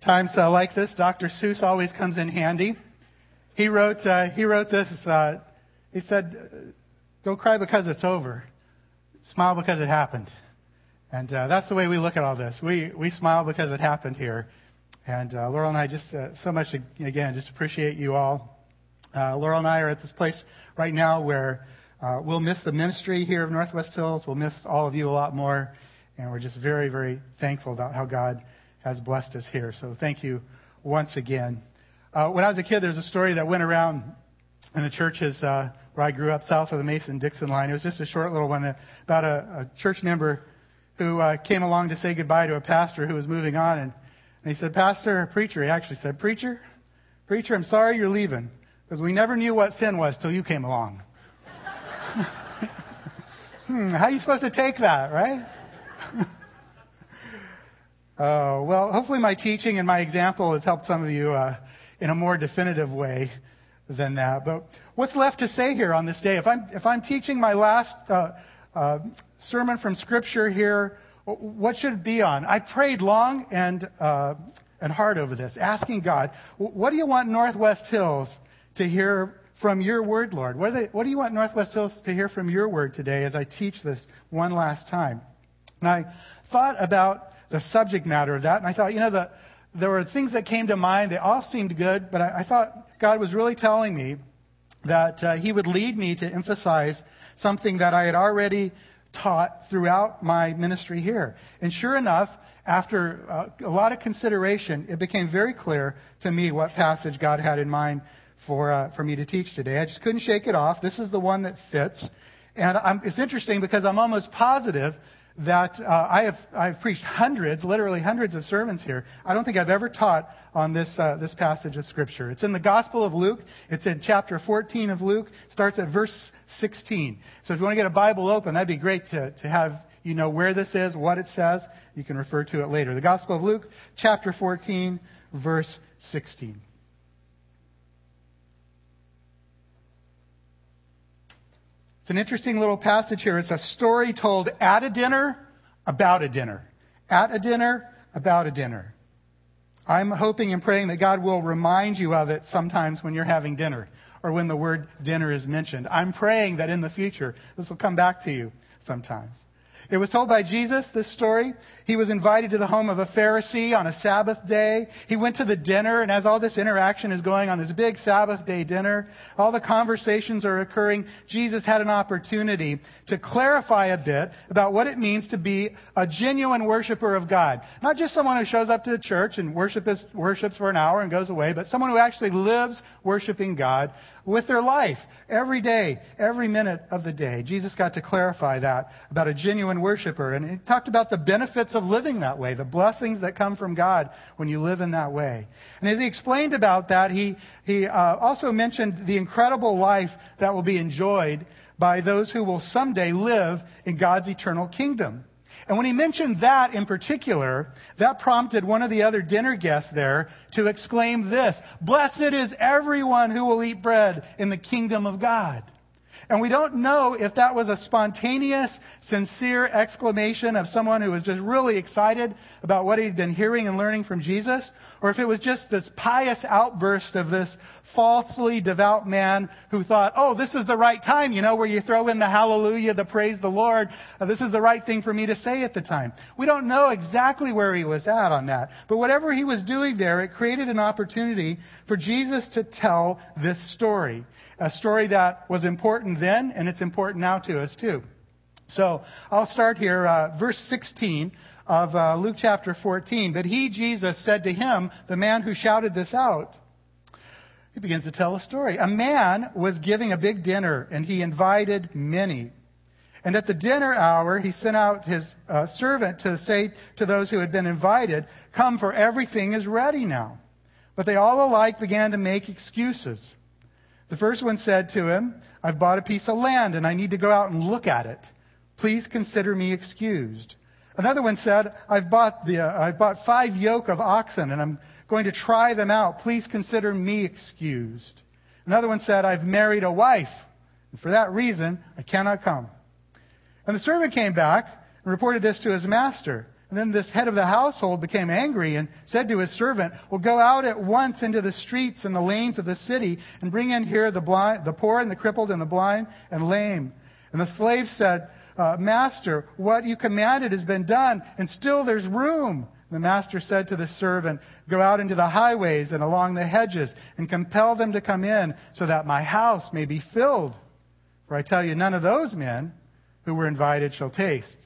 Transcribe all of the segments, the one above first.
Times uh, like this, Dr. Seuss always comes in handy. He wrote, uh, he wrote this. Uh, he said, "Don't cry because it's over. Smile because it happened." And uh, that's the way we look at all this. We we smile because it happened here. And uh, Laurel and I just uh, so much again just appreciate you all. Laurel and I are at this place right now where we'll miss the ministry here of Northwest Hills. We'll miss all of you a lot more, and we're just very very thankful about how God has blessed us here. So thank you once again. Uh, when I was a kid, there was a story that went around in the churches uh, where I grew up, south of the Mason-Dixon line. It was just a short little one about a, a church member who uh, came along to say goodbye to a pastor who was moving on. And, and he said, Pastor, preacher, he actually said, Preacher, preacher, I'm sorry you're leaving because we never knew what sin was till you came along. hmm, how are you supposed to take that, right? Uh, well, hopefully my teaching and my example has helped some of you uh, in a more definitive way than that. But what's left to say here on this day? If I'm, if I'm teaching my last uh, uh sermon from Scripture here, what should it be on? I prayed long and, uh, and hard over this, asking God, what do you want Northwest Hills to hear from your word, Lord? What, they, what do you want Northwest Hills to hear from your word today as I teach this one last time? And I thought about the subject matter of that. And I thought, you know, the, there were things that came to mind. They all seemed good, but I, I thought God was really telling me that uh, He would lead me to emphasize something that I had already taught throughout my ministry here. And sure enough, after uh, a lot of consideration, it became very clear to me what passage God had in mind for, uh, for me to teach today. I just couldn't shake it off. This is the one that fits. And I'm, it's interesting because I'm almost positive that uh, I have I've preached hundreds, literally hundreds of sermons here. I don't think I've ever taught on this uh, this passage of Scripture. It's in the Gospel of Luke. It's in chapter 14 of Luke. Starts at verse 16. So if you want to get a Bible open, that'd be great to to have you know where this is, what it says. You can refer to it later. The Gospel of Luke, chapter 14, verse 16. It's an interesting little passage here. It's a story told at a dinner about a dinner. At a dinner about a dinner. I'm hoping and praying that God will remind you of it sometimes when you're having dinner or when the word dinner is mentioned. I'm praying that in the future this will come back to you sometimes. It was told by Jesus, this story. He was invited to the home of a Pharisee on a Sabbath day. He went to the dinner, and as all this interaction is going on, this big Sabbath day dinner, all the conversations are occurring. Jesus had an opportunity to clarify a bit about what it means to be a genuine worshiper of God. Not just someone who shows up to church and worship is, worships for an hour and goes away, but someone who actually lives worshiping God with their life every day, every minute of the day. Jesus got to clarify that about a genuine worshiper. And he talked about the benefits of living that way, the blessings that come from God when you live in that way. And as he explained about that, he, he uh, also mentioned the incredible life that will be enjoyed by those who will someday live in God's eternal kingdom. And when he mentioned that in particular, that prompted one of the other dinner guests there to exclaim this Blessed is everyone who will eat bread in the kingdom of God. And we don't know if that was a spontaneous, sincere exclamation of someone who was just really excited about what he'd been hearing and learning from Jesus, or if it was just this pious outburst of this falsely devout man who thought, oh, this is the right time, you know, where you throw in the hallelujah, the praise the Lord. Uh, this is the right thing for me to say at the time. We don't know exactly where he was at on that. But whatever he was doing there, it created an opportunity for Jesus to tell this story a story that was important then, and it's important now to us too. So I'll start here, uh, verse 16 of uh, Luke chapter 14. But he, Jesus, said to him, the man who shouted this out, he begins to tell a story. A man was giving a big dinner, and he invited many. And at the dinner hour, he sent out his uh, servant to say to those who had been invited, Come, for everything is ready now. But they all alike began to make excuses. The first one said to him, I've bought a piece of land and I need to go out and look at it. Please consider me excused. Another one said, I've bought, the, uh, I've bought five yoke of oxen and I'm going to try them out. Please consider me excused. Another one said, I've married a wife. And for that reason, I cannot come. And the servant came back and reported this to his master. And then this head of the household became angry and said to his servant, Well, go out at once into the streets and the lanes of the city and bring in here the, blind, the poor and the crippled and the blind and lame. And the slave said, uh, Master, what you commanded has been done, and still there's room. The master said to the servant, Go out into the highways and along the hedges and compel them to come in so that my house may be filled. For I tell you, none of those men who were invited shall taste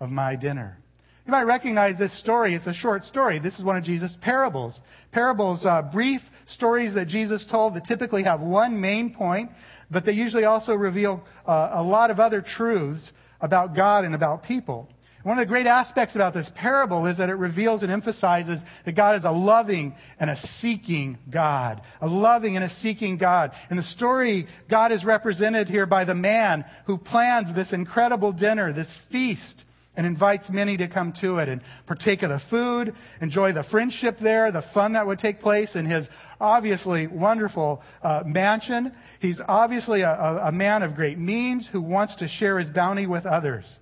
of my dinner. You might recognize this story. It's a short story. This is one of Jesus' parables. Parables, uh, brief stories that Jesus told that typically have one main point, but they usually also reveal uh, a lot of other truths about God and about people. One of the great aspects about this parable is that it reveals and emphasizes that God is a loving and a seeking God. A loving and a seeking God. In the story, God is represented here by the man who plans this incredible dinner, this feast and invites many to come to it and partake of the food, enjoy the friendship there, the fun that would take place in his obviously wonderful uh, mansion. He's obviously a, a, man of great means who wants to share his bounty with others.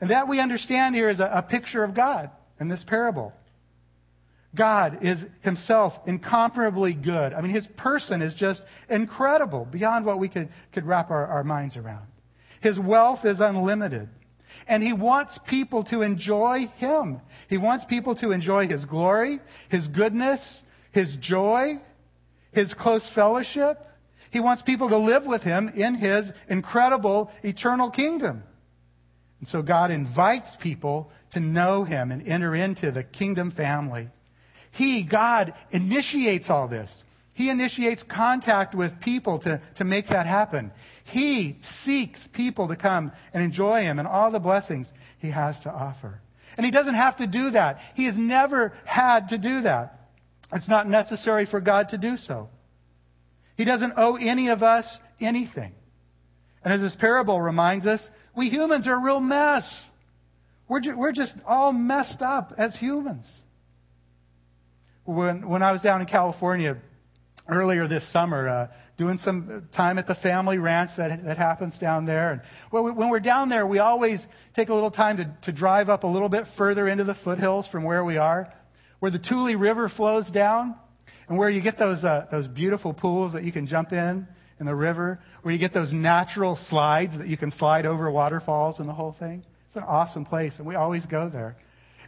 And that we understand here is a, a picture of God in this parable. God is himself incomparably good. I mean, his person is just incredible beyond what we could, could wrap our, our minds around. His wealth is unlimited. And he wants people to enjoy him. He wants people to enjoy his glory, his goodness, his joy, his close fellowship. He wants people to live with him in his incredible eternal kingdom. And so God invites people to know him and enter into the kingdom family. He, God, initiates all this. He initiates contact with people to, to make that happen. He seeks people to come and enjoy Him and all the blessings He has to offer. And He doesn't have to do that. He has never had to do that. It's not necessary for God to do so. He doesn't owe any of us anything. And as this parable reminds us, we humans are a real mess. We're, ju- we're just all messed up as humans. When, when I was down in California earlier this summer, uh, doing some time at the family ranch that, that happens down there. And when we're down there, we always take a little time to, to drive up a little bit further into the foothills from where we are, where the Tule River flows down, and where you get those, uh, those beautiful pools that you can jump in in the river, where you get those natural slides that you can slide over waterfalls and the whole thing. It's an awesome place, and we always go there.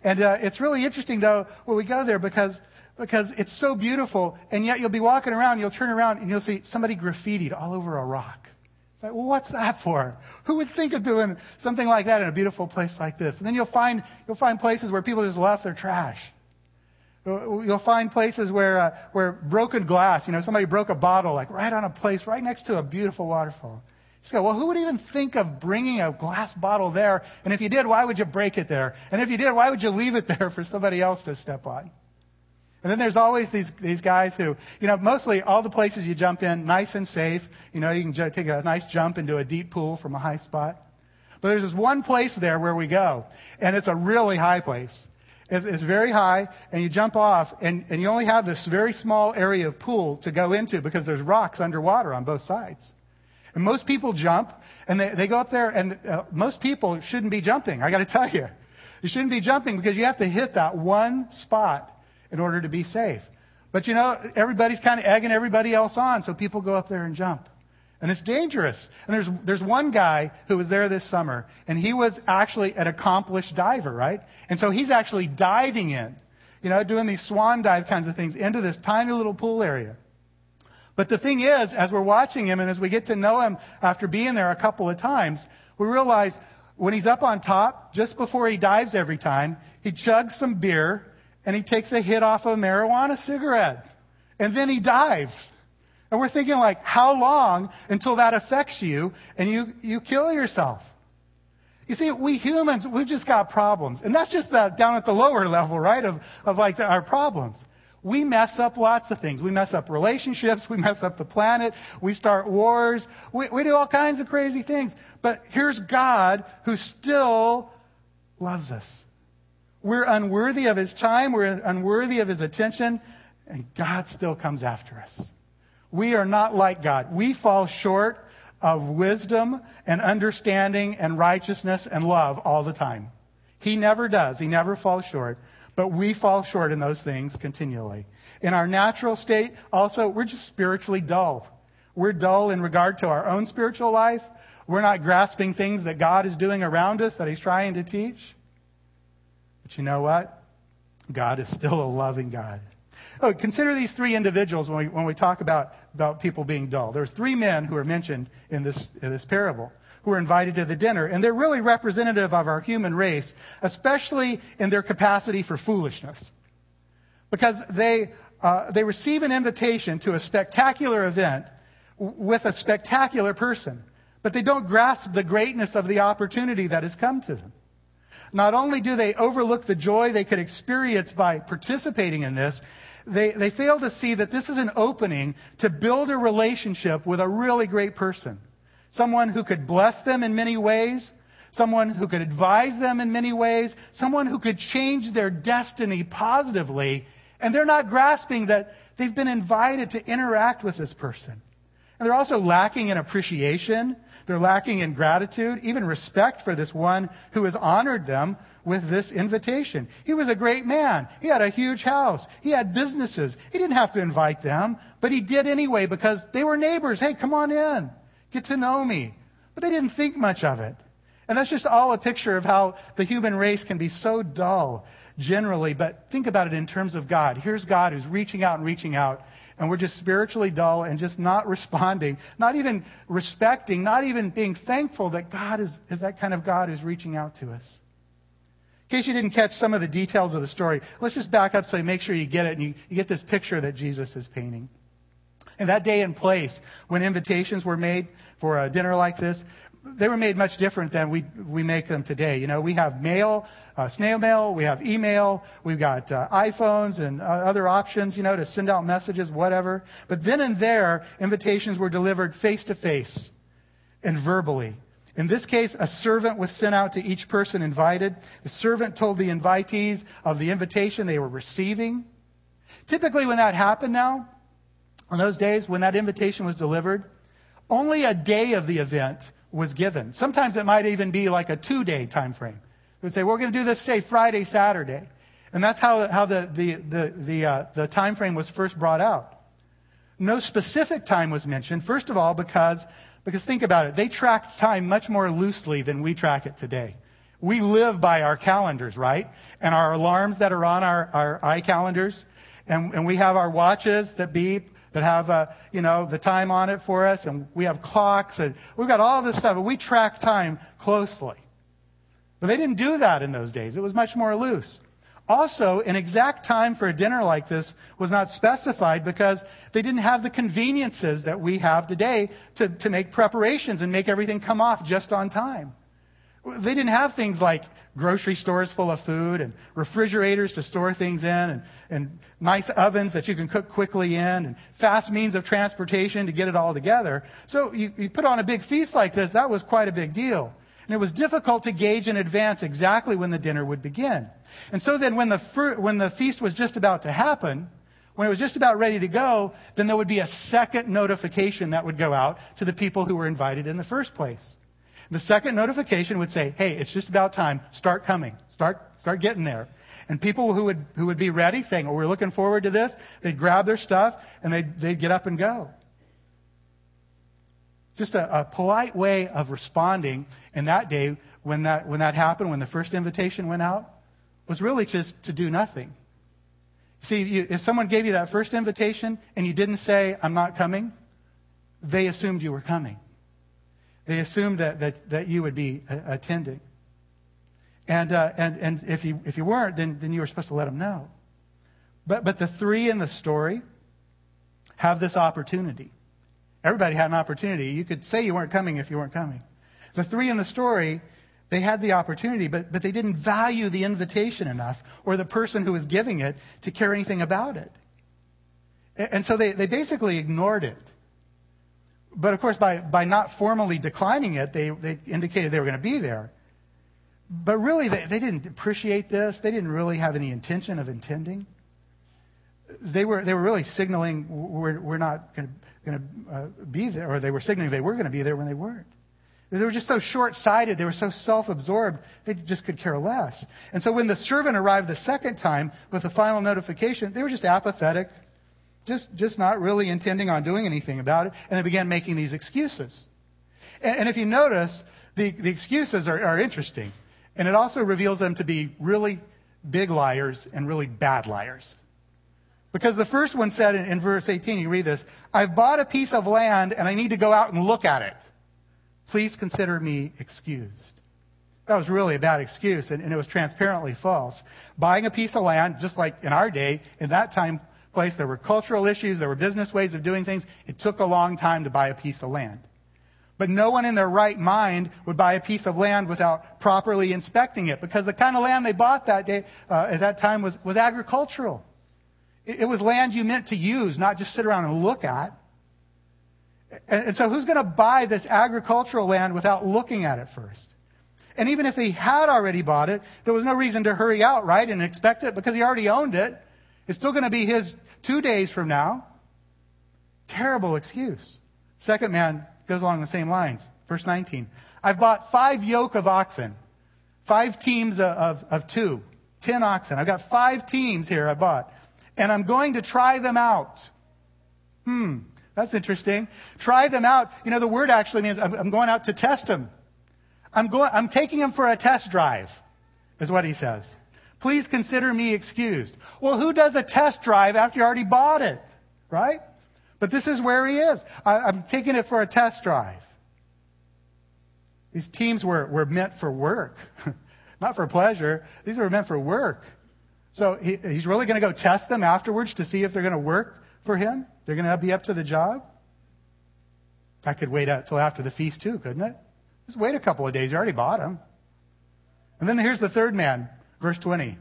And uh, it's really interesting, though, when we go there because because it's so beautiful, and yet you'll be walking around, you'll turn around, and you'll see somebody graffitied all over a rock. It's like, well, what's that for? Who would think of doing something like that in a beautiful place like this? And then you'll find, you'll find places where people just left their trash. You'll find places where, uh, where broken glass, you know, somebody broke a bottle, like right on a place right next to a beautiful waterfall. You go, well, who would even think of bringing a glass bottle there? And if you did, why would you break it there? And if you did, why would you leave it there for somebody else to step on? And then there's always these, these guys who, you know, mostly all the places you jump in, nice and safe. You know, you can j- take a nice jump into a deep pool from a high spot. But there's this one place there where we go, and it's a really high place. It's, it's very high, and you jump off, and, and you only have this very small area of pool to go into because there's rocks underwater on both sides. And most people jump, and they, they go up there, and uh, most people shouldn't be jumping. I got to tell you. You shouldn't be jumping because you have to hit that one spot in order to be safe. But you know, everybody's kind of egging everybody else on, so people go up there and jump. And it's dangerous. And there's, there's one guy who was there this summer, and he was actually an accomplished diver, right? And so he's actually diving in, you know, doing these swan dive kinds of things into this tiny little pool area. But the thing is, as we're watching him and as we get to know him after being there a couple of times, we realize when he's up on top, just before he dives every time, he chugs some beer and he takes a hit off a marijuana cigarette. And then he dives. And we're thinking like, how long until that affects you and you, you kill yourself? You see, we humans, we've just got problems. And that's just the, down at the lower level, right, of, of like the, our problems. We mess up lots of things. We mess up relationships. We mess up the planet. We start wars. We, we do all kinds of crazy things. But here's God who still loves us. We're unworthy of his time, we're unworthy of his attention, and God still comes after us. We are not like God. We fall short of wisdom and understanding and righteousness and love all the time. He never does. He never falls short. But we fall short in those things continually. In our natural state, also, we're just spiritually dull. We're dull in regard to our own spiritual life. We're not grasping things that God is doing around us that He's trying to teach. But you know what? God is still a loving God. Oh, consider these three individuals when we, when we talk about, about people being dull. There are three men who are mentioned in this, in this parable who are invited to the dinner, and they're really representative of our human race, especially in their capacity for foolishness. Because they, uh, they receive an invitation to a spectacular event with a spectacular person, but they don't grasp the greatness of the opportunity that has come to them. Not only do they overlook the joy they could experience by participating in this, they, they fail to see that this is an opening to build a relationship with a really great person. Someone who could bless them in many ways, someone who could advise them in many ways, someone who could change their destiny positively. And they're not grasping that they've been invited to interact with this person. And they're also lacking in appreciation. They're lacking in gratitude, even respect for this one who has honored them with this invitation. He was a great man. He had a huge house. He had businesses. He didn't have to invite them, but he did anyway because they were neighbors. Hey, come on in. Get to know me. But they didn't think much of it. And that's just all a picture of how the human race can be so dull generally. But think about it in terms of God. Here's God who's reaching out and reaching out and we're just spiritually dull and just not responding, not even respecting, not even being thankful that God is, is that kind of God who's reaching out to us. In case you didn't catch some of the details of the story, let's just back up so you make sure you get it and you, you get this picture that Jesus is painting. And that day and place, when invitations were made for a dinner like this, they were made much different than we, we make them today. You know, we have mail, uh, snail mail, we have email, we've got uh, iPhones and uh, other options, you know, to send out messages, whatever. But then and there, invitations were delivered face to face and verbally. In this case, a servant was sent out to each person invited. The servant told the invitees of the invitation they were receiving. Typically, when that happened now, in those days, when that invitation was delivered, only a day of the event was given. Sometimes it might even be like a two day time frame. They would say, we're going to do this, say, Friday, Saturday. And that's how, how the, the, the, the, uh, the time frame was first brought out. No specific time was mentioned, first of all, because, because think about it, they tracked time much more loosely than we track it today. We live by our calendars, right? And our alarms that are on our, our calendars And, and we have our watches that beep that have, uh, you know, the time on it for us, and we have clocks, and we've got all this stuff, and we track time closely. But they didn't do that in those days. It was much more loose. Also, an exact time for a dinner like this was not specified because they didn't have the conveniences that we have today to, to make preparations and make everything come off just on time. They didn't have things like grocery stores full of food and refrigerators to store things in and, and nice ovens that you can cook quickly in and fast means of transportation to get it all together. So you, you put on a big feast like this, that was quite a big deal. And it was difficult to gauge in advance exactly when the dinner would begin. And so then when the, when the feast was just about to happen, when it was just about ready to go, then there would be a second notification that would go out to the people who were invited in the first place. The second notification would say, hey, it's just about time. Start coming. Start, start getting there. And people who would, who would be ready, saying, oh, we're looking forward to this, they'd grab their stuff and they'd, they'd get up and go. Just a, a polite way of responding in that day when that, when that happened, when the first invitation went out, was really just to do nothing. See, you, if someone gave you that first invitation and you didn't say, I'm not coming, they assumed you were coming. They assumed that, that, that you would be attending. And, uh, and, and if, you, if you weren't, then, then you were supposed to let them know. But, but the three in the story have this opportunity. Everybody had an opportunity. You could say you weren't coming if you weren't coming. The three in the story, they had the opportunity, but, but they didn't value the invitation enough or the person who was giving it to care anything about it. And so they, they basically ignored it but of course, by, by not formally declining it, they, they indicated they were going to be there. But really, they, they didn't appreciate this. They didn't really have any intention of intending. They were, they were really signaling we're, we're not going to uh, be there, or they were signaling they were going to be there when they weren't. They were just so short sighted. They were so self absorbed, they just could care less. And so when the servant arrived the second time with the final notification, they were just apathetic, just, just not really intending on doing anything about it. And they began making these excuses. And, and if you notice, the, the excuses are, are interesting. And it also reveals them to be really big liars and really bad liars. Because the first one said in, in verse 18, you read this I've bought a piece of land and I need to go out and look at it. Please consider me excused. That was really a bad excuse, and, and, it was transparently false. Buying a piece of land, just like in our day, in that time place, there were cultural issues, there were business ways of doing things. It took a long time to buy a piece of land. But no one in their right mind would buy a piece of land without properly inspecting it, because the kind of land they bought that day, uh, at that time, was, was agricultural. It, it was land you meant to use, not just sit around and look at. And, so who's going to buy this agricultural land without looking at it first? And even if he had already bought it, there was no reason to hurry out, right, and expect it because he already owned it. It's still going to be his two days from now. Terrible excuse. Second man goes along the same lines. Verse 19. I've bought five yoke of oxen, five teams of, of, of two, ten oxen. I've got five teams here I bought, and I'm going to try them out. Hmm. That's interesting. Try them out. You know, the word actually means I'm going out to test them. I'm going, I'm taking them for a test drive, is what he says. Please consider me excused. Well, who does a test drive after you already bought it? Right? But this is where he is. I, am taking it for a test drive. These teams were, were meant for work, not for pleasure. These were meant for work. So he, he's really going to go test them afterwards to see if they're going to work for him? They're going to be up to the job? I could wait until after the feast too, couldn't it? Just wait a couple of days. You already bought them. And then here's the third man, verse 20.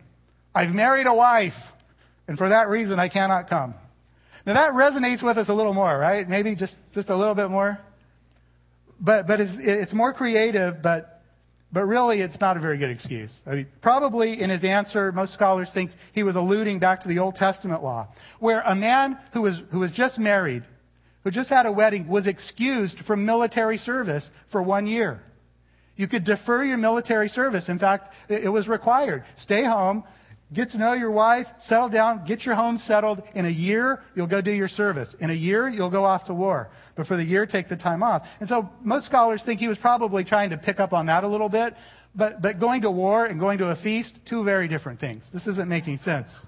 I've married a wife, and for that reason I cannot come. Now that resonates with us a little more, right? Maybe just, just a little bit more. But, but it's, it's more creative, but but really, it's not a very good excuse. I mean, probably in his answer, most scholars think he was alluding back to the Old Testament law, where a man who was, who was just married, who just had a wedding, was excused from military service for one year. You could defer your military service. In fact, it was required. Stay home, Get to know your wife, settle down, get your home settled. In a year, you'll go do your service. In a year, you'll go off to war. But for the year, take the time off. And so most scholars think he was probably trying to pick up on that a little bit. But, but going to war and going to a feast, two very different things. This isn't making sense.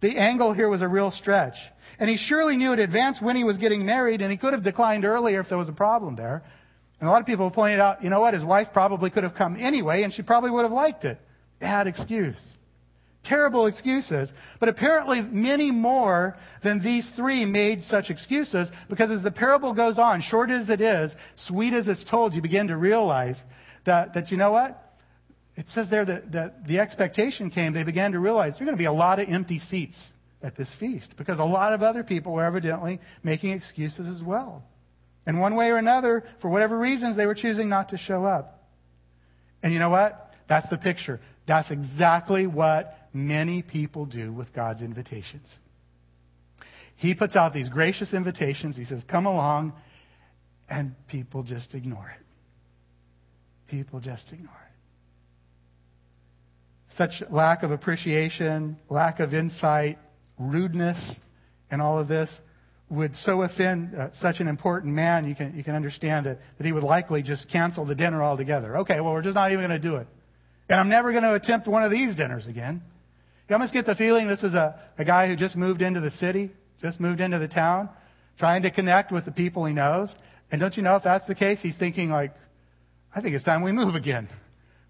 The angle here was a real stretch. And he surely knew in advance when he was getting married, and he could have declined earlier if there was a problem there. And a lot of people have pointed out, you know what, his wife probably could have come anyway, and she probably would have liked it. Bad excuse terrible excuses. But apparently, many more than these three made such excuses because as the parable goes on, short as it is, sweet as it's told, you begin to realize that, that you know what? It says there that, that the expectation came, they began to realize there are going to be a lot of empty seats at this feast because a lot of other people were evidently making excuses as well. And one way or another, for whatever reasons, they were choosing not to show up. And you know what? That's the picture. That's exactly what many people do with God's invitations. He puts out these gracious invitations. He says, Come along. And people just ignore it. People just ignore it. Such lack of appreciation, lack of insight, rudeness, and all of this would so offend uh, such an important man, you can, you can understand that, that he would likely just cancel the dinner altogether. Okay, well, we're just not even going to do it. And I'm never going to attempt one of these dinners again. You almost get the feeling this is a, a guy who just moved into the city, just moved into the town, trying to connect with the people he knows. And don't you know if that's the case, he's thinking like, I think it's time we move again.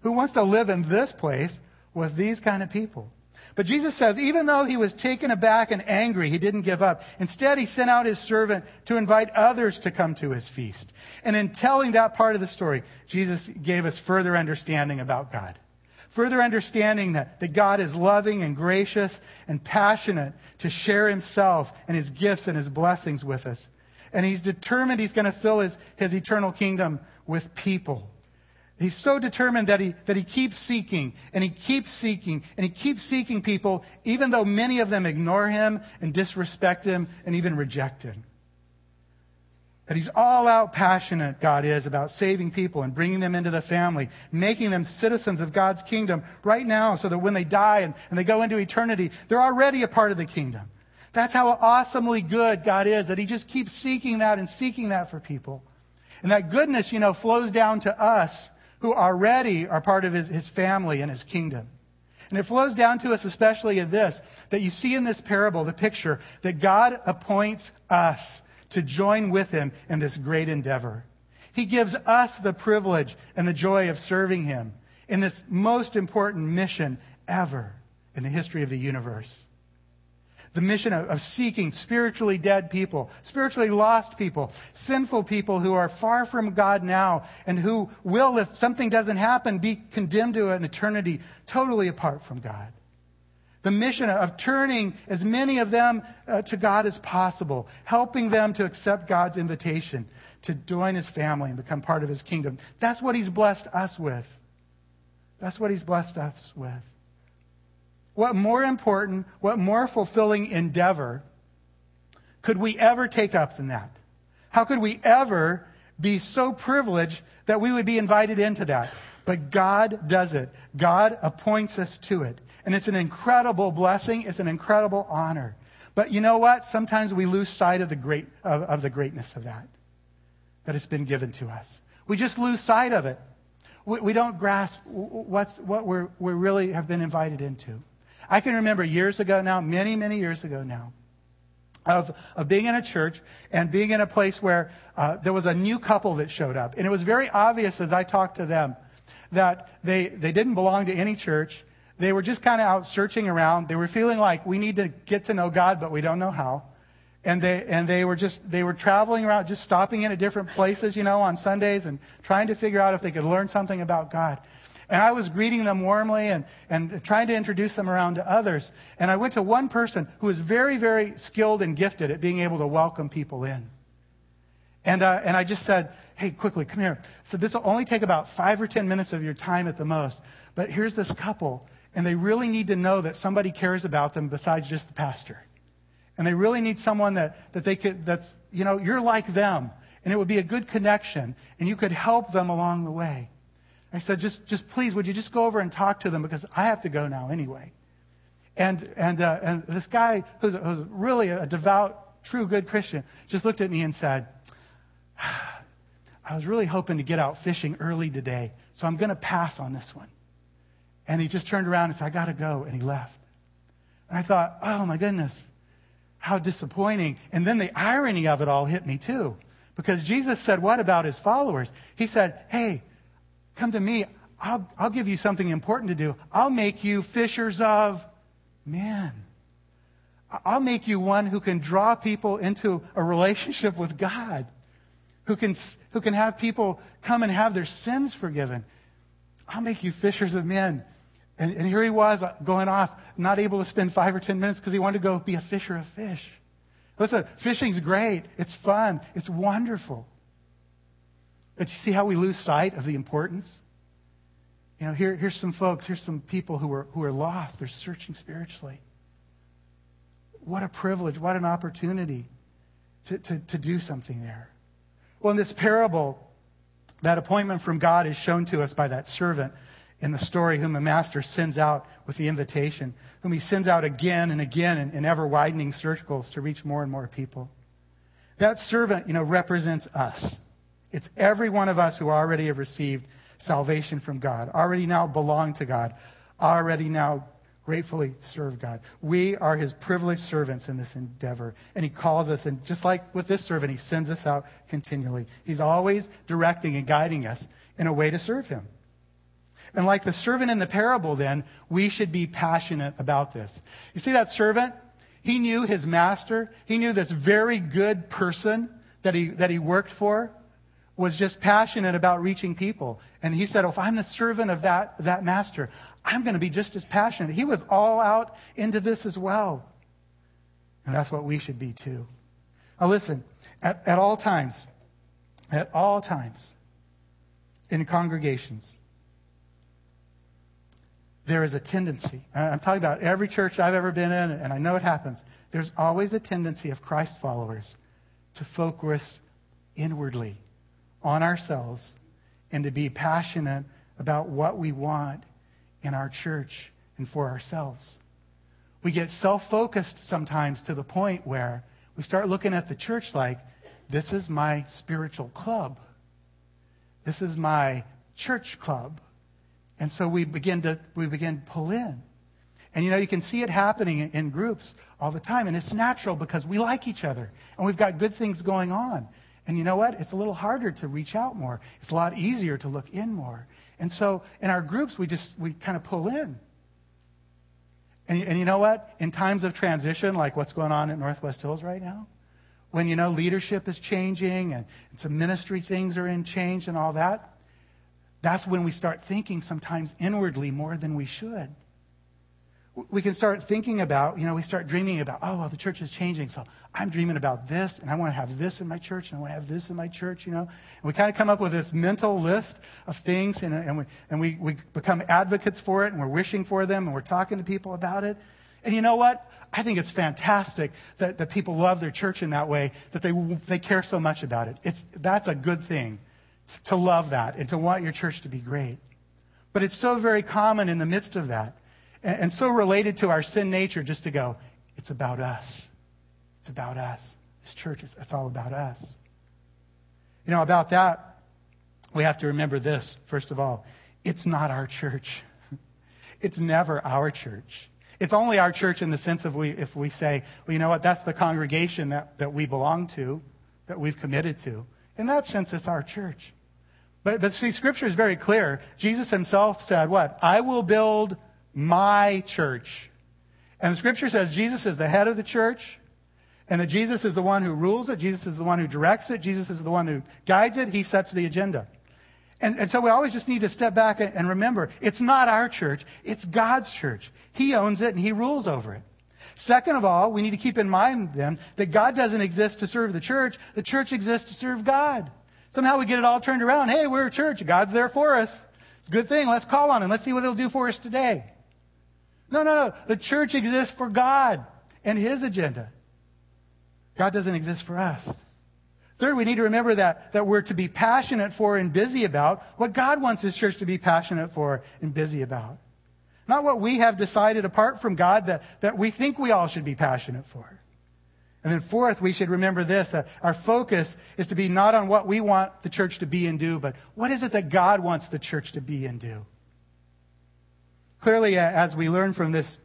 Who wants to live in this place with these kind of people? But Jesus says, even though he was taken aback and angry, he didn't give up. Instead, he sent out his servant to invite others to come to his feast. And in telling that part of the story, Jesus gave us further understanding about God. Further understanding that, that God is loving and gracious and passionate to share himself and his gifts and his blessings with us. And he's determined he's going to fill his, his eternal kingdom with people. He's so determined that he, that he keeps seeking and he keeps seeking and he keeps seeking people, even though many of them ignore him and disrespect him and even reject him. That he's all out passionate, God is, about saving people and bringing them into the family, making them citizens of God's kingdom right now so that when they die and, and they go into eternity, they're already a part of the kingdom. That's how awesomely good God is, that he just keeps seeking that and seeking that for people. And that goodness, you know, flows down to us who already are part of his, his family and his kingdom. And it flows down to us, especially in this, that you see in this parable, the picture, that God appoints us to join with him in this great endeavor. He gives us the privilege and the joy of serving him in this most important mission ever in the history of the universe. The mission of, of, seeking spiritually dead people, spiritually lost people, sinful people who are far from God now and who will, if something doesn't happen, be condemned to an eternity totally apart from God. The mission of turning as many of them uh, to God as possible, helping them to accept God's invitation to join his family and become part of his kingdom. That's what he's blessed us with. That's what he's blessed us with. What more important, what more fulfilling endeavor could we ever take up than that? How could we ever be so privileged that we would be invited into that? But God does it. God appoints us to it. And it's an incredible blessing. It's an incredible honor. But you know what? Sometimes we lose sight of the, great, of, of the greatness of that, that it's been given to us. We just lose sight of it. We, we don't grasp what, what we're, we really have been invited into. I can remember years ago now, many, many years ago now, of, of being in a church and being in a place where uh, there was a new couple that showed up. And it was very obvious as I talked to them that they, they didn't belong to any church. They were just kind of out searching around. They were feeling like we need to get to know God, but we don't know how. And they, and they were just, they were traveling around, just stopping in at different places, you know, on Sundays and trying to figure out if they could learn something about God. And I was greeting them warmly and, and trying to introduce them around to others. And I went to one person who was very, very skilled and gifted at being able to welcome people in. And, uh, and I just said, hey, quickly, come here. So this will only take about five or ten minutes of your time at the most. But here's this couple and they really need to know that somebody cares about them besides just the pastor. And they really need someone that, that they could, that's, you know, you're like them. And it would be a good connection, and you could help them along the way. I said, just, just please, would you just go over and talk to them because I have to go now anyway. And, and, uh, and this guy, who's, who's really a devout, true, good Christian, just looked at me and said, I was really hoping to get out fishing early today, so I'm going to pass on this one. And he just turned around and said, I got to go. And he left. And I thought, oh my goodness, how disappointing. And then the irony of it all hit me too. Because Jesus said, what about his followers? He said, hey, come to me. I'll, I'll give you something important to do. I'll make you fishers of men. I'll make you one who can draw people into a relationship with God, who can, who can have people come and have their sins forgiven. I'll make you fishers of men. And, and here he was uh, going off, not able to spend five or ten minutes because he wanted to go be a fisher of fish. Listen, fishing's great. It's fun. It's wonderful. But you see how we lose sight of the importance? You know, here, here's some folks, here's some people who are, who are lost. They're searching spiritually. What a privilege, what an opportunity to, to, to do something there. Well, in this parable, that appointment from God is shown to us by that servant in the story whom the master sends out with the invitation, whom he sends out again and again in, in ever widening circles to reach more and more people. That servant, you know, represents us. It's every one of us who already have received salvation from God, already now belong to God, already now gratefully serve God. We are his privileged servants in this endeavor. And he calls us, and just like with this servant, he sends us out continually. He's always directing and guiding us in a way to serve him. And like the servant in the parable, then, we should be passionate about this. You see that servant? He knew his master. He knew this very good person that he, that he worked for was just passionate about reaching people. And he said, oh, if I'm the servant of that, that master, I'm going to be just as passionate. He was all out into this as well. And that's what we should be too. Now listen, at, at all times, at all times, in congregations, there is a tendency. I'm talking about every church I've ever been in, and I know it happens. There's always a tendency of Christ followers to focus inwardly on ourselves and to be passionate about what we want in our church and for ourselves. We get self focused sometimes to the point where we start looking at the church like, this is my spiritual club. This is my church club. And so we begin to, we begin to pull in. And you know, you can see it happening in groups all the time. And it's natural because we like each other and we've got good things going on. And you know what? It's a little harder to reach out more. It's a lot easier to look in more. And so in our groups, we just, we kind of pull in. And, and you know what? In times of transition, like what's going on at Northwest Hills right now, when you know leadership is changing and some ministry things are in change and all that, that's when we start thinking sometimes inwardly more than we should we can start thinking about, you know, we start dreaming about, oh, well, the church is changing, so I'm dreaming about this, and I want to have this in my church, and I want to have this in my church, you know. And we kind of come up with this mental list of things, and, and, we, and we, we become advocates for it, and we're wishing for them, and we're talking to people about it. And you know what? I think it's fantastic that, that people love their church in that way, that they, they care so much about it. It's, that's a good thing to love that and to want your church to be great. But it's so very common in the midst of that and, so related to our sin nature just to go, it's about us. It's about us. This church, is, it's all about us. You know, about that, we have to remember this, first of all. It's not our church. It's never our church. It's only our church in the sense of we, if we say, well, you know what, that's the congregation that, that we belong to, that we've committed to. In that sense, it's our church. But, but see, Scripture is very clear. Jesus himself said, what? I will build my church. And the scripture says Jesus is the head of the church, and that Jesus is the one who rules it, Jesus is the one who directs it, Jesus is the one who guides it, he sets the agenda. And, and so we always just need to step back and remember it's not our church, it's God's church. He owns it and he rules over it. Second of all, we need to keep in mind then that God doesn't exist to serve the church, the church exists to serve God. Somehow we get it all turned around. Hey, we're a church, God's there for us. It's a good thing. Let's call on him. Let's see what he'll do for us today. No, no, no. The church exists for God and His agenda. God doesn't exist for us. Third, we need to remember that, that we're to be passionate for and busy about what God wants His church to be passionate for and busy about. Not what we have decided apart from God that, that we think we all should be passionate for. And then fourth, we should remember this, that our focus is to be not on what we want the church to be and do, but what is it that God wants the church to be and do? Clearly, uh, as we learn from this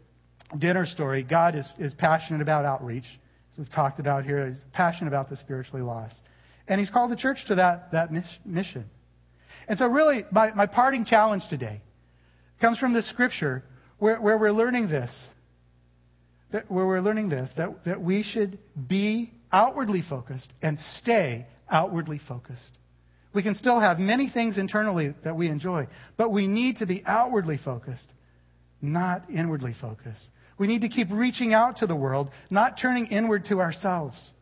dinner story, God is, is passionate about outreach, as we've talked about here. He's passionate about the spiritually lost. And He's called the church to that, that mission. And so, really, my, my parting challenge today comes from the scripture where, where we're learning this. That, where we're learning this, that, that we should be outwardly focused and stay outwardly focused. We can still have many things internally that we enjoy, but we need to be outwardly focused not inwardly focused. We need to keep reaching out to the world, not turning inward to ourselves.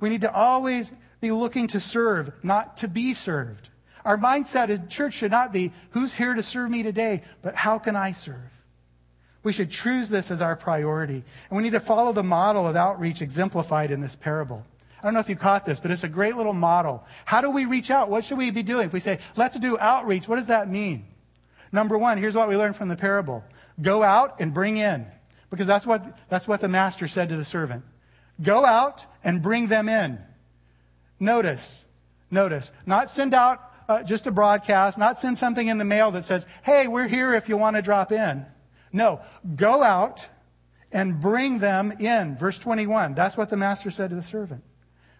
We need to always be looking to serve, not to be served. Our mindset in church should not be, who's here to serve me today, but how can I serve? We should choose this as our priority. And we need to follow the model of outreach exemplified in this parable. I don't know if you caught this, but it's a great little model. How do we reach out? What should we be doing? If we say, let's do outreach, what does that mean? Number one, here's what we learned from the parable go out and bring in. Because that's what, that's what the master said to the servant. Go out and bring them in. Notice, notice, not send out uh, just a broadcast, not send something in the mail that says, hey, we're here if you want to drop in. No, go out and bring them in. Verse 21. That's what the master said to the servant.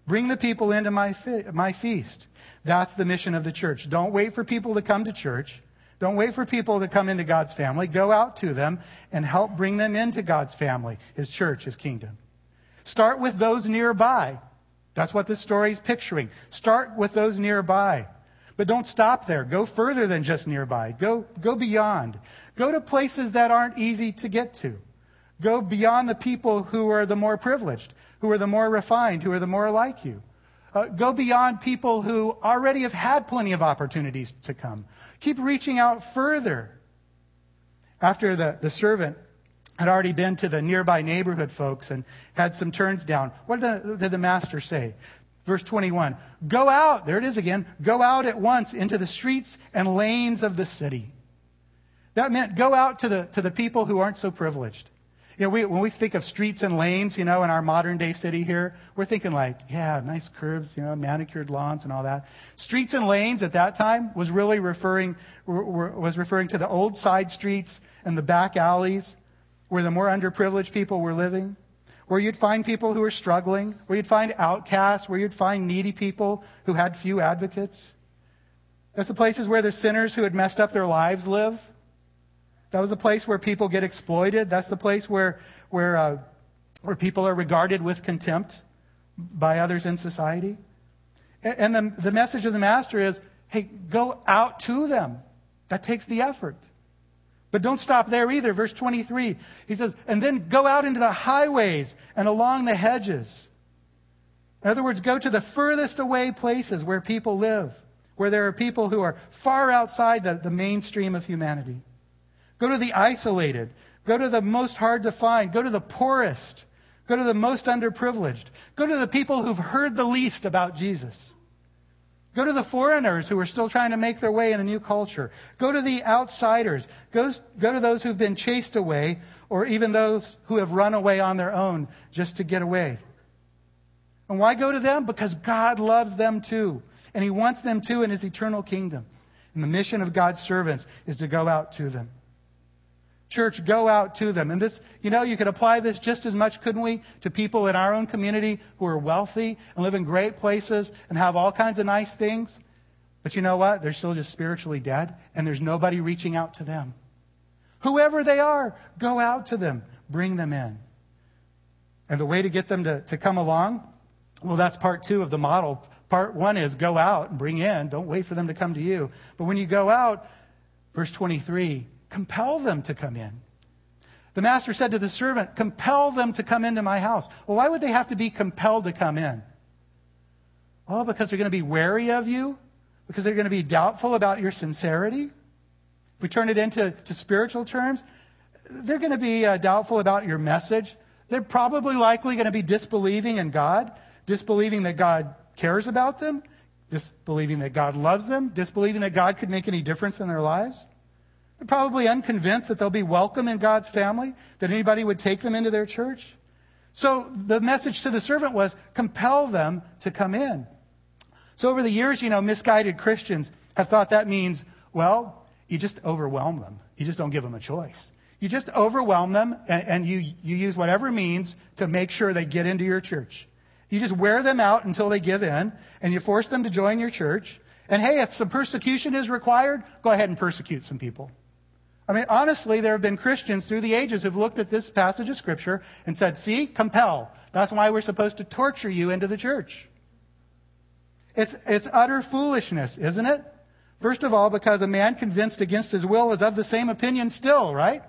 Bring the people into my, my feast. That's the mission of the church. Don't wait for people to come to church. Don't wait for people to come into God's family. Go out to them and help bring them into God's family, His church, His kingdom. Start with those nearby. That's what this story is picturing. Start with those nearby. But don't stop there. Go further than just nearby. Go, go beyond. Go to places that aren't easy to get to. Go beyond the people who are the more privileged, who are the more refined, who are the more like you. Uh, go beyond people who already have had plenty of opportunities to come. Keep reaching out further. After the, the servant had already been to the nearby neighborhood folks and had some turns down, what did the, did the master say? Verse 21 Go out, there it is again, go out at once into the streets and lanes of the city. That meant go out to the, to the people who aren't so privileged. You know, we, when we think of streets and lanes, you know, in our modern day city here, we're thinking like, yeah, nice curves, you know, manicured lawns and all that. Streets and lanes at that time was really referring, was referring to the old side streets and the back alleys where the more underprivileged people were living, where you'd find people who were struggling, where you'd find outcasts, where you'd find needy people who had few advocates. That's the places where the sinners who had messed up their lives live. That was a place where people get exploited. That's the place where, where, uh, where people are regarded with contempt by others in society. And the, the message of the Master is hey, go out to them. That takes the effort. But don't stop there either. Verse 23, he says, and then go out into the highways and along the hedges. In other words, go to the furthest away places where people live, where there are people who are far outside the, the mainstream of humanity. Go to the isolated. Go to the most hard to find. Go to the poorest. Go to the most underprivileged. Go to the people who've heard the least about Jesus. Go to the foreigners who are still trying to make their way in a new culture. Go to the outsiders. Go, go to those who've been chased away, or even those who have run away on their own just to get away. And why go to them? Because God loves them too. And He wants them too in His eternal kingdom. And the mission of God's servants is to go out to them. Church, go out to them. And this, you know, you could apply this just as much, couldn't we, to people in our own community who are wealthy and live in great places and have all kinds of nice things. But you know what? They're still just spiritually dead, and there's nobody reaching out to them. Whoever they are, go out to them, bring them in. And the way to get them to, to come along, well, that's part two of the model. Part one is go out and bring in. Don't wait for them to come to you. But when you go out, verse 23, compel them to come in. The master said to the servant, Compel them to come into my house. Well, why would they have to be compelled to come in? Well, because they're going to be wary of you, because they're going to be doubtful about your sincerity. If we turn it into to spiritual terms, they're going to be uh, doubtful about your message. They're probably likely going to be disbelieving in God, disbelieving that God cares about them, disbelieving that God loves them, disbelieving that God could make any difference in their lives. They're probably unconvinced that they'll be welcome in God's family, that anybody would take them into their church. So the message to the servant was compel them to come in. So over the years, you know, misguided Christians have thought that means, well, you just overwhelm them. You just don't give them a choice. You just overwhelm them and, and you, you use whatever means to make sure they get into your church. You just wear them out until they give in and you force them to join your church. And hey, if some persecution is required, go ahead and persecute some people. I mean, honestly, there have been Christians through the ages who've looked at this passage of Scripture and said, see, compel. That's why we're supposed to torture you into the church. It's, it's utter foolishness, isn't it? First of all, because a man convinced against his will is of the same opinion still, right?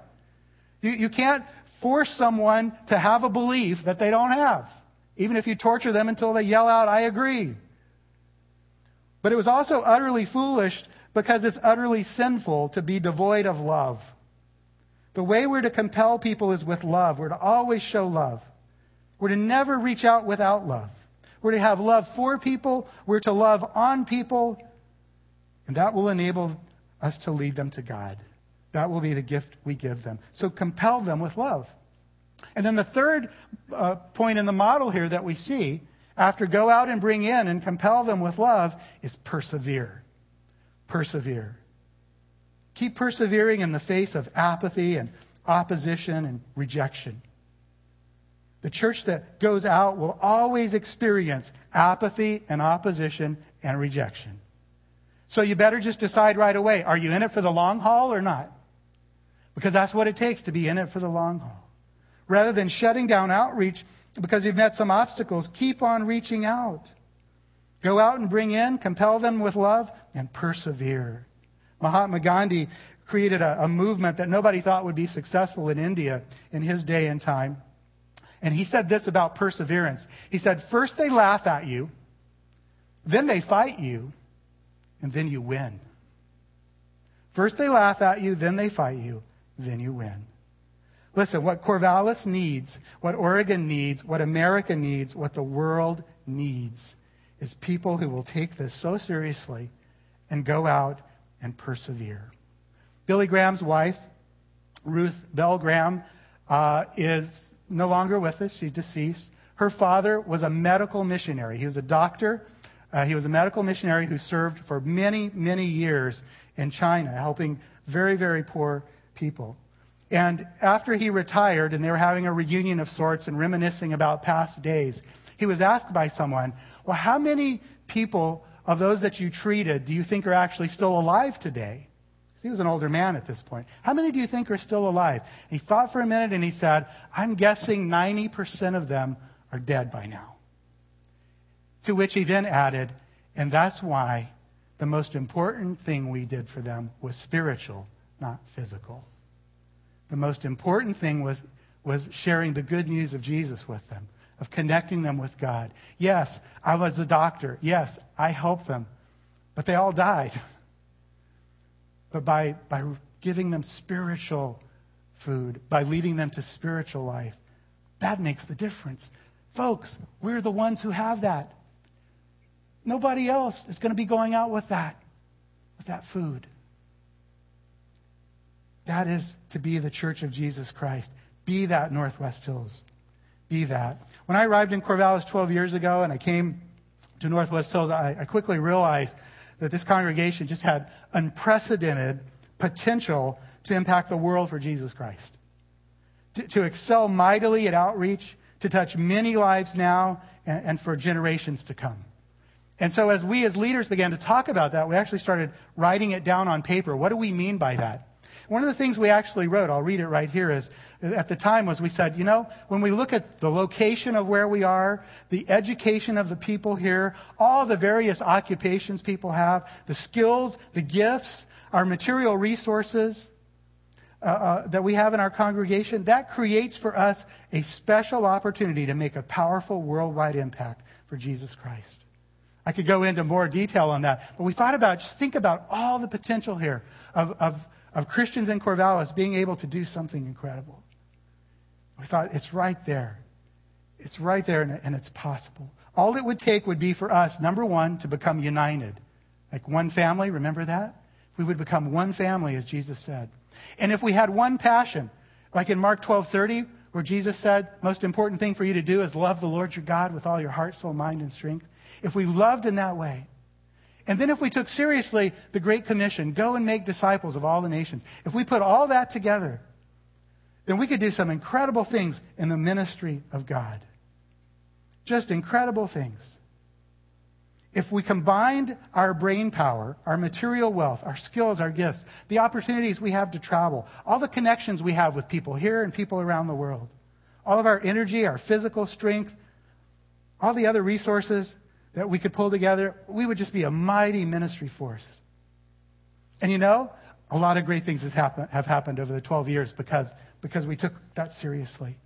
You, you can't force someone to have a belief that they don't have, even if you torture them until they yell out, I agree. But it was also utterly foolish because it's utterly sinful to be devoid of love. The way we're to compel people is with love. We're to always show love. We're to never reach out without love. We're to have love for people. We're to love on people. And that will enable us to lead them to God. That will be the gift we give them. So compel them with love. And then the third uh, point in the model here that we see after go out and bring in and compel them with love is persevere persevere. Keep persevering in the face of apathy and opposition and rejection. The church that goes out will always experience apathy and opposition and rejection. So you better just decide right away are you in it for the long haul or not? Because that's what it takes to be in it for the long haul. Rather than shutting down outreach because you've met some obstacles, keep on reaching out. Go out and bring in, compel them with love, and persevere. Mahatma Gandhi created a, a, movement that nobody thought would be successful in India in his day and time. And he said this about perseverance. He said, First they laugh at you, then they fight you, and then you win. First they laugh at you, then they fight you, then you win. Listen, what Corvallis needs, what Oregon needs, what America needs, what the world needs is people who will take this so seriously and go out and persevere. Billy Graham's wife, Ruth Bell Graham, uh, is no longer with us. She's deceased. Her father was a medical missionary. He was a doctor. Uh, he was a medical missionary who served for many, many years in China, helping very, very poor people. And after he retired and they were having a reunion of sorts and reminiscing about past days, he was asked by someone, Well, how many people of those that you treated do you think are actually still alive today? Because He was an older man at this point. How many do you think are still alive? He thought for a minute and he said, I'm guessing 90% of them are dead by now. To which he then added, and that's why the most important thing we did for them was spiritual, not physical. The most important thing was, was sharing the good news of Jesus with them, of connecting them with God. Yes, I was a doctor. Yes, I helped them. But they all died. But by, by giving them spiritual food, by leading them to spiritual life, that makes the difference. Folks, we're the ones who have that. Nobody else is going to be going out with that, with that food. That is to be the church of Jesus Christ. Be that Northwest Hills. Be that. When I arrived in Corvallis 12 years ago and I came to Northwest Hills, I, I quickly realized that this congregation just had unprecedented potential to impact the world for Jesus Christ. To, to excel mightily at outreach, to touch many lives now and, and for generations to come. And so, as we as leaders began to talk about that, we actually started writing it down on paper. What do we mean by that? One of the things we actually wrote, I'll read it right here, is at the time was we said, you know, when we look at the location of where we are, the education of the people here, all the various occupations people have, the skills, the gifts, our material resources uh, uh, that we have in our congregation, that creates for us a special opportunity to make a powerful worldwide impact for Jesus Christ. I could go into more detail on that, but we thought about, just think about all the potential here of, of, of Christians in Corvallis being able to do something incredible. We thought, it's right there. It's right there, and, it's possible. All it would take would be for us, number one, to become united. Like one family, remember that? We would become one family, as Jesus said. And if we had one passion, like in Mark 12 30, where Jesus said, most important thing for you to do is love the Lord your God with all your heart, soul, mind, and strength if we loved in that way, and then if we took seriously the Great Commission, go and make disciples of all the nations, if we put all that together, then we could do some incredible things in the ministry of God. Just incredible things. If we combined our brain power, our material wealth, our skills, our gifts, the opportunities we have to travel, all the connections we have with people here and people around the world, all of our energy, our physical strength, all the other resources that we could pull together, we would just be a mighty ministry force. And you know, a lot of great things have happened, have happened over the 12 years because, because we took that seriously.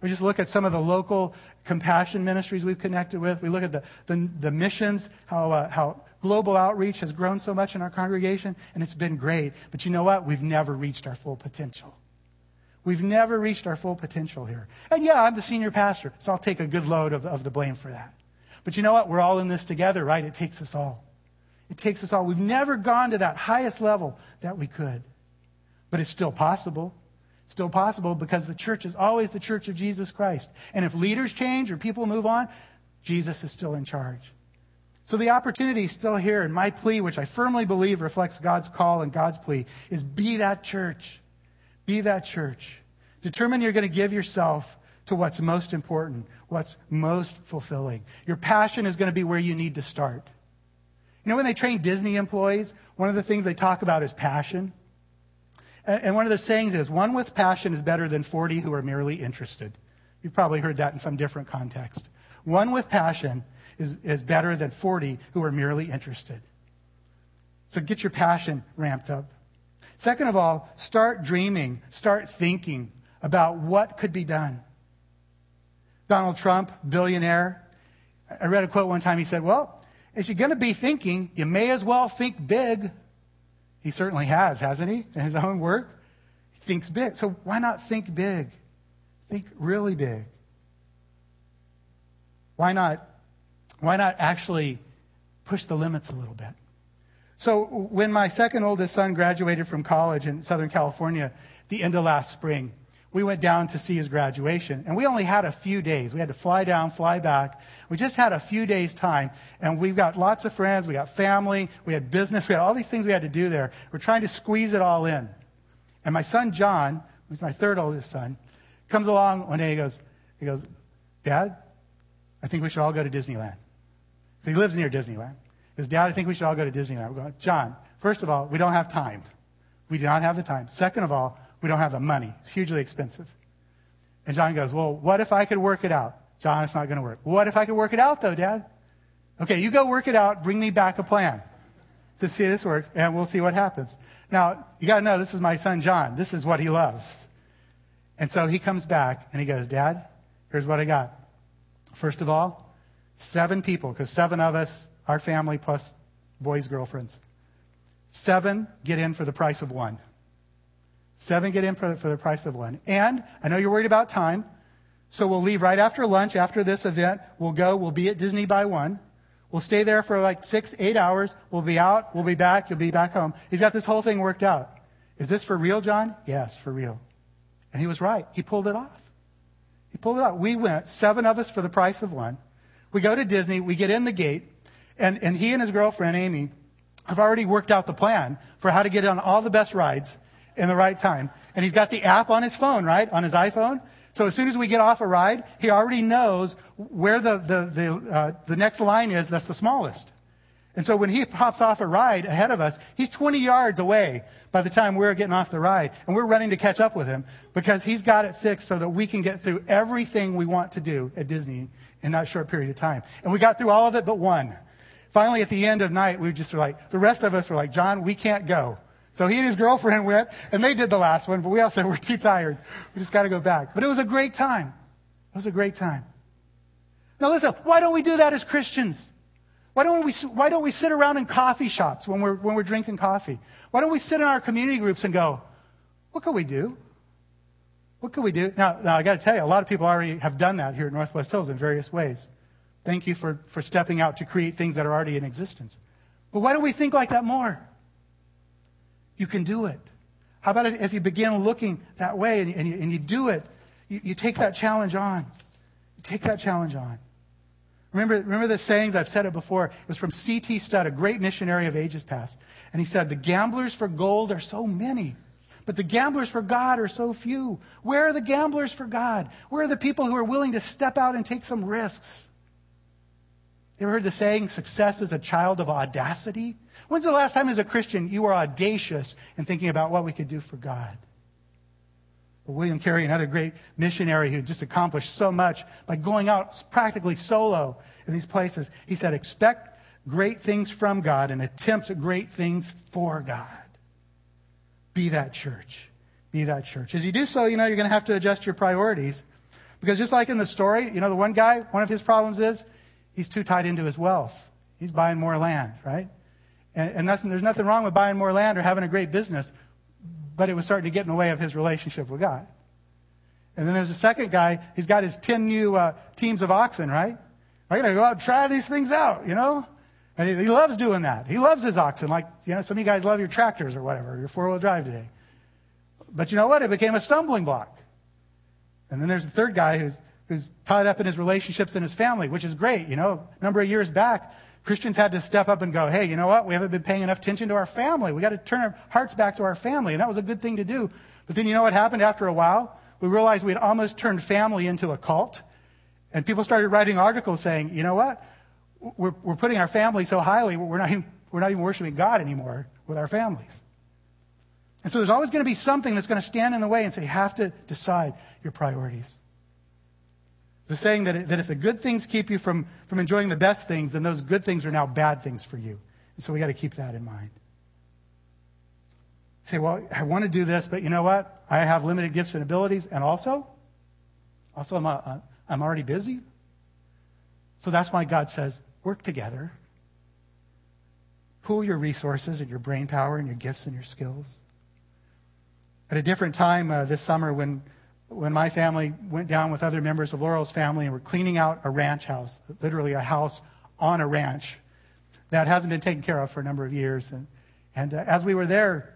We just look at some of the local compassion ministries we've connected with. We look at the, the, the missions, how, uh, how global outreach has grown so much in our congregation, and it's been great. But you know what? We've never reached our full potential. We've never reached our full potential here. And yeah, I'm the senior pastor, so I'll take a good load of, of the blame for that. But you know what? We're all in this together, right? It takes us all. It takes us all. We've never gone to that highest level that we could. But it's still possible. It's still possible because the church is always the church of Jesus Christ. And if leaders change or people move on, Jesus is still in charge. So the opportunity is still here. And my plea, which I firmly believe reflects God's call and God's plea, is be that church. Be that church. Determine you're going to give yourself to what's most important, what's most fulfilling. Your passion is going to be where you need to start. You know, when they train Disney employees, one of the things they talk about is passion. And one of their sayings is, one with passion is better than 40 who are merely interested. You've probably heard that in some different context. One with passion is, is better than 40 who are merely interested. So get your passion ramped up. Second of all, start dreaming, start thinking about what could be done. Donald Trump, billionaire. I read a quote one time. He said, Well, if you're going to be thinking, you may as well think big. He certainly has, hasn't he, in his own work? He thinks big. So why not think big? Think really big. Why not why not actually push the limits a little bit? So when my second oldest son graduated from college in Southern California, the end of last spring, we went down to see his graduation. And we only had a few days. We had to fly down, fly back. We just had a few days' time. And we've got lots of friends. We got family. We had business. We had all these things we had to do there. We're trying to squeeze it all in. And my son, John, who's my third oldest son, comes along one day. He goes, he goes, Dad, I think we should all go to Disneyland. So he lives near Disneyland. He goes, Dad, I think we should all go to Disneyland. We're going, John, first of all, we don't have time. We do not have the time. Second of all, we don't have the money. It's hugely expensive. And John goes, Well, what if I could work it out? John, it's not going to work. What if I could work it out, though, Dad? Okay, you go work it out. Bring me back a plan to see if this works, and we'll see what happens. Now, you got to know this is my son, John. This is what he loves. And so he comes back and he goes, Dad, here's what I got. First of all, seven people, because seven of us, our family plus boys' girlfriends, seven get in for the price of one. Seven get in for, the price of one. And I know you're worried about time, so we'll leave right after lunch, after this event. We'll go, we'll be at Disney by one. We'll stay there for like six, eight hours. We'll be out, we'll be back, you'll be back home. He's got this whole thing worked out. Is this for real, John? Yes, for real. And he was right. He pulled it off. He pulled it off. We went, seven of us for the price of one. We go to Disney, we get in the gate, and, and he and his girlfriend, Amy, have already worked out the plan for how to get on all the best rides in the right time. And he's got the app on his phone, right? On his iPhone. So as soon as we get off a ride, he already knows where the, the, the, uh, the next line is that's the smallest. And so when he pops off a ride ahead of us, he's 20 yards away by the time we're getting off the ride. And we're running to catch up with him because he's got it fixed so that we can get through everything we want to do at Disney in that short period of time. And we got through all of it but one. Finally, at the end of night, we just were like, the rest of us were like, John, we can't go. So he and his girlfriend went, and they did the last one, but we all said, we're too tired. We just got to go back. But it was a great time. It was a great time. Now listen, why don't we do that as Christians? Why don't we, why don't we sit around in coffee shops when we're, when we're drinking coffee? Why don't we sit in our community groups and go, what can we do? What can we do? Now, now I got to tell you, a lot of people already have done that here at Northwest Hills in various ways. Thank you for, for stepping out to create things that are already in existence. But why don't we think like that more? You can do it. How about if you begin looking that way and, and, you, and you, do it? You, you take that challenge on. You take that challenge on. Remember, remember the sayings? I've said it before. It was from C.T. Studd, a great missionary of ages past. And he said, The gamblers for gold are so many, but the gamblers for God are so few. Where are the gamblers for God? Where are the people who are willing to step out and take some risks? You ever heard the saying, success is a child of audacity? When's the last time as a Christian you were audacious in thinking about what we could do for God? Well, William Carey, another great missionary who just accomplished so much by going out practically solo in these places, he said, expect great things from God and attempt great things for God. Be that church. Be that church. As you do so, you know, you're going to have to adjust your priorities. Because just like in the story, you know, the one guy, one of his problems is he's too tied into his wealth. He's buying more land, right? And, and there's nothing wrong with buying more land or having a great business, but it was starting to get in the way of his relationship with God. And then there's a second guy, he's got his 10 new uh, teams of oxen, right? I'm going to go out and try these things out, you know? And he, he, loves doing that. He loves his oxen, like, you know, some of you guys love your tractors or whatever, your four wheel drive today. But you know what? It became a stumbling block. And then there's the third guy who's, who's tied up in his relationships and his family, which is great. You know, a number of years back, Christians had to step up and go, hey, you know what? We haven't been paying enough attention to our family. We got to turn our hearts back to our family. And that was a good thing to do. But then you know what happened after a while? We realized we had almost turned family into a cult. And people started writing articles saying, you know what? We're, we're putting our family so highly, we're not, even, we're not even worshiping God anymore with our families. And so there's always going to be something that's going to stand in the way and say, you have to decide your priorities. The saying that, that if the good things keep you from, from enjoying the best things, then those good things are now bad things for you. And so we got to keep that in mind. Say, well, I want to do this, but you know what? I have limited gifts and abilities, and also, also I'm, a, I'm already busy. So that's why God says, work together. Pool your resources and your brain power and your gifts and your skills. At a different time uh, this summer, when when my family went down with other members of Laurel's family and were cleaning out a ranch house, literally a house on a ranch that hasn't been taken care of for a number of years. And, and uh, as we were there,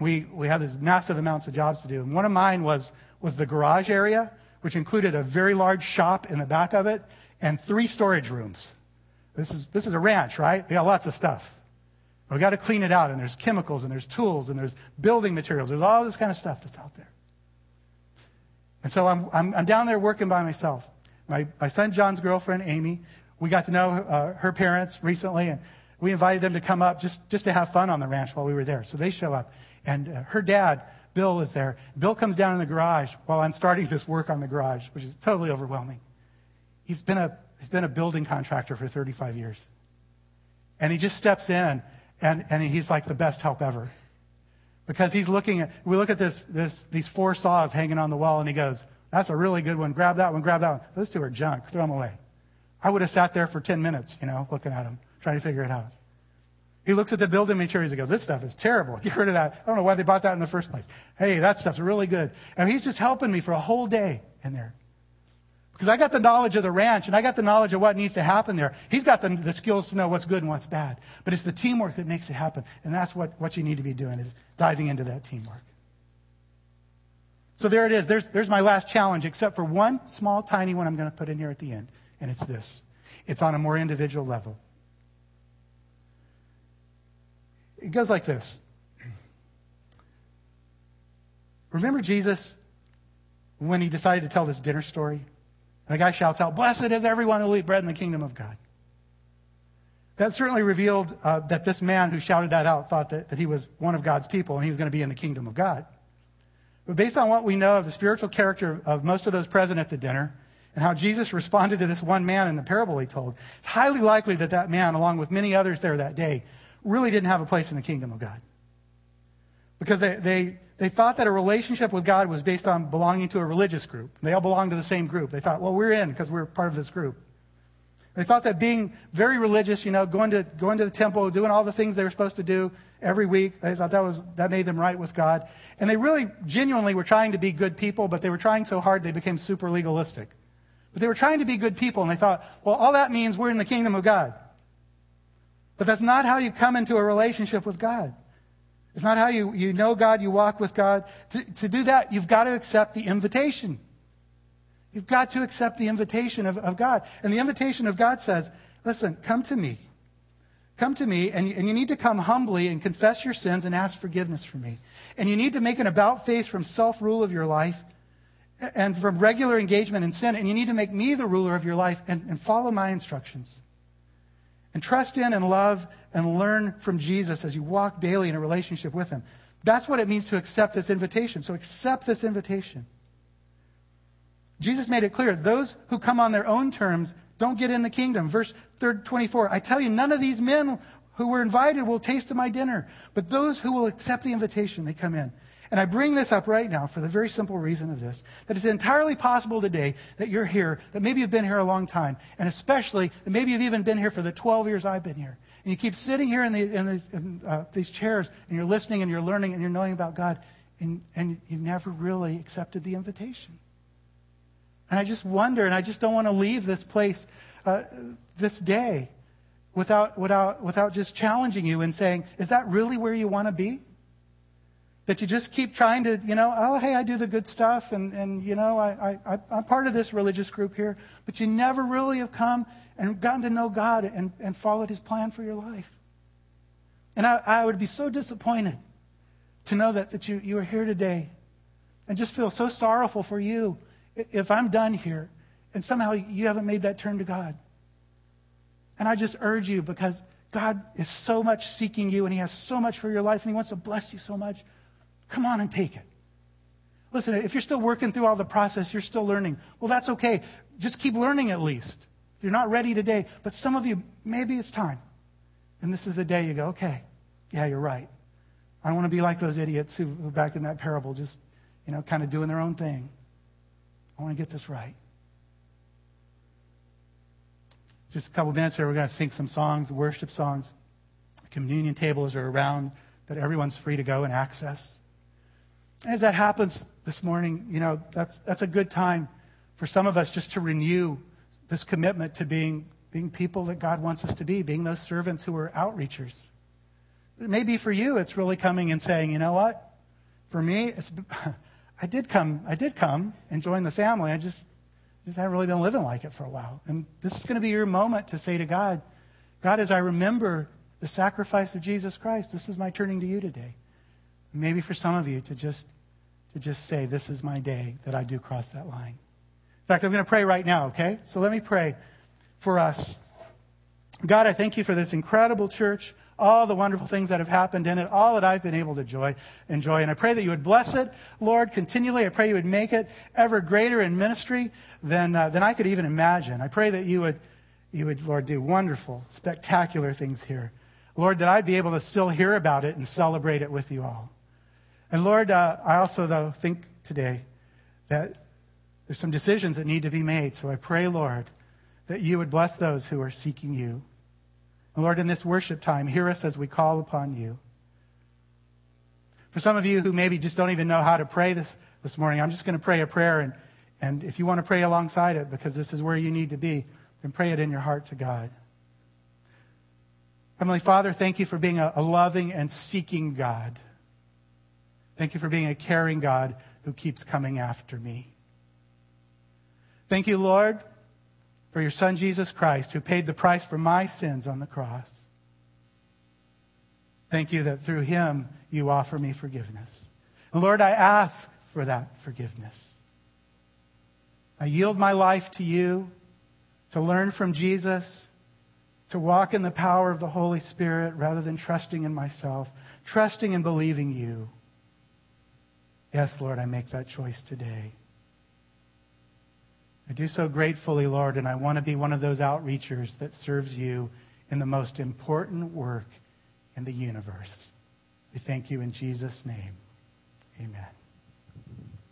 we, we had these massive amounts of jobs to do. And one of mine was, was the garage area, which included a very large shop in the back of it and three storage rooms. This is, this is a ranch, right? They got lots of stuff. We've got to clean it out, and there's chemicals, and there's tools, and there's building materials. There's all this kind of stuff that's out there. And so I'm, I'm, I'm down there working by myself. My, my son John's girlfriend, Amy, we got to know uh, her parents recently, and we invited them to come up just, just to have fun on the ranch while we were there. So they show up. And uh, her dad, Bill, is there. Bill comes down in the garage while I'm starting this work on the garage, which is totally overwhelming. He's been a, he's been a building contractor for 35 years. And he just steps in, and, and he's like the best help ever. Because he's looking at, we look at this, this, these four saws hanging on the wall, and he goes, That's a really good one. Grab that one, grab that one. Those two are junk. Throw them away. I would have sat there for 10 minutes, you know, looking at them, trying to figure it out. He looks at the building materials and goes, This stuff is terrible. Get rid of that. I don't know why they bought that in the first place. Hey, that stuff's really good. And he's just helping me for a whole day in there. Because I got the knowledge of the ranch and I got the knowledge of what needs to happen there. He's got the, the skills to know what's good and what's bad. But it's the teamwork that makes it happen. And that's what, what you need to be doing is diving into that teamwork. So there it is. There's, there's my last challenge, except for one small, tiny one I'm going to put in here at the end. And it's this it's on a more individual level. It goes like this. Remember Jesus when he decided to tell this dinner story? And the guy shouts out, Blessed is everyone who will eat bread in the kingdom of God. That certainly revealed uh, that this man who shouted that out thought that, that he was one of God's people and he was going to be in the kingdom of God. But based on what we know of the spiritual character of most of those present at the dinner and how Jesus responded to this one man in the parable he told, it's highly likely that that man, along with many others there that day, really didn't have a place in the kingdom of God. Because they, they, they thought that a relationship with God was based on belonging to a religious group. They all belonged to the same group. They thought, well, we're in because we're part of this group. They thought that being very religious, you know, going to, going to the temple, doing all the things they were supposed to do every week, they thought that, was, that made them right with God. And they really genuinely were trying to be good people, but they were trying so hard they became super legalistic. But they were trying to be good people, and they thought, well, all that means we're in the kingdom of God. But that's not how you come into a relationship with God. It's not how you, you know God, you walk with God. To, to do that, you've got to accept the invitation. You've got to accept the invitation of, of God. And the invitation of God says, listen, come to me. Come to me, and, and you need to come humbly and confess your sins and ask forgiveness from me. And you need to make an about face from self rule of your life and from regular engagement in sin. And you need to make me the ruler of your life and, and follow my instructions and trust in and love and learn from Jesus as you walk daily in a relationship with Him. That's what it means to accept this invitation. So accept this invitation. Jesus made it clear those who come on their own terms don't get in the kingdom. Verse 24 I tell you, none of these men who were invited will taste of my dinner, but those who will accept the invitation, they come in. And I bring this up right now for the very simple reason of this that it's entirely possible today that you're here, that maybe you've been here a long time, and especially that maybe you've even been here for the 12 years I've been here. And you keep sitting here in, the, in, these, in uh, these, chairs, and you're listening, and you're learning, and you're knowing about God, and, and you've never really accepted the invitation. And I just wonder, and I just don't want to leave this place uh, this day without, without, without just challenging you and saying, is that really where you want to be? that you just keep trying to, you know, oh, hey, I do the good stuff, and, and you know, I, I, I'm part of this religious group here, but you never really have come and gotten to know God and, and followed His plan for your life. And I, I would be so disappointed to know that, that you, you are here today and just feel so sorrowful for you if I'm done here and somehow you haven't made that turn to God. And I just urge you because God is so much seeking you and He has so much for your life and He wants to bless you so much. Come on and take it. Listen, if you're still working through all the process, you're still learning. Well, that's okay. Just keep learning at least. If you're not ready today, but some of you, maybe it's time. And this is the day you go, okay, yeah, you're right. I don't want to be like those idiots who, who back in that parable, just, you know, kind of doing their own thing. I want to get this right. Just a couple minutes here, we're going to sing some songs, worship songs. Communion tables are around that everyone's free to go and access. And As that happens this morning, you know, that's, that's a good time for some of us just to renew this commitment to being, being people that God wants us to be, being those servants who are outreachers. Maybe for you, it's really coming and saying, you know what? For me, it's, I did come, I did come and join the family. I just, just haven't really been living like it for a while. And this is going to be your moment to say to God, God, as I remember the sacrifice of Jesus Christ, this is my turning to you today. Maybe for some of you to just to just say, This is my day that I do cross that line. In fact, I'm going to pray right now, okay? So let me pray for us. God, I thank you for this incredible church, all the wonderful things that have happened in it, all that I've been able to enjoy, enjoy. And I pray that you would bless it, Lord, continually. I pray you would make it ever greater in ministry than, uh, than I could even imagine. I pray that you would, you would, Lord, do wonderful, spectacular things here. Lord, that I'd be able to still hear about it and celebrate it with you all. And Lord, uh, I also, though, think today that there's some decisions that need to be made. So I pray, Lord, that you would bless those who are seeking you. Lord, in this worship time, hear us as we call upon you. For some of you who maybe just don't even know how to pray this, this morning, I'm just going to pray a prayer. And, and if you want to pray alongside it, because this is where you need to be, then pray it in your heart to God. Heavenly Father, thank you for being a, a loving and seeking God. Thank you for being a caring God who keeps coming after me. Thank you, Lord, for your Son, Jesus Christ, who paid the price for my sins on the cross. Thank you that through him you offer me forgiveness. And Lord, I ask for that forgiveness. I yield my life to you to learn from Jesus, to walk in the power of the Holy Spirit rather than trusting in myself, trusting and believing you. Yes, Lord, I make that choice today. I do so gratefully, Lord, and I want to be one of those outreachers that serves you in the most important work in the universe. We thank you in Jesus' name. Amen.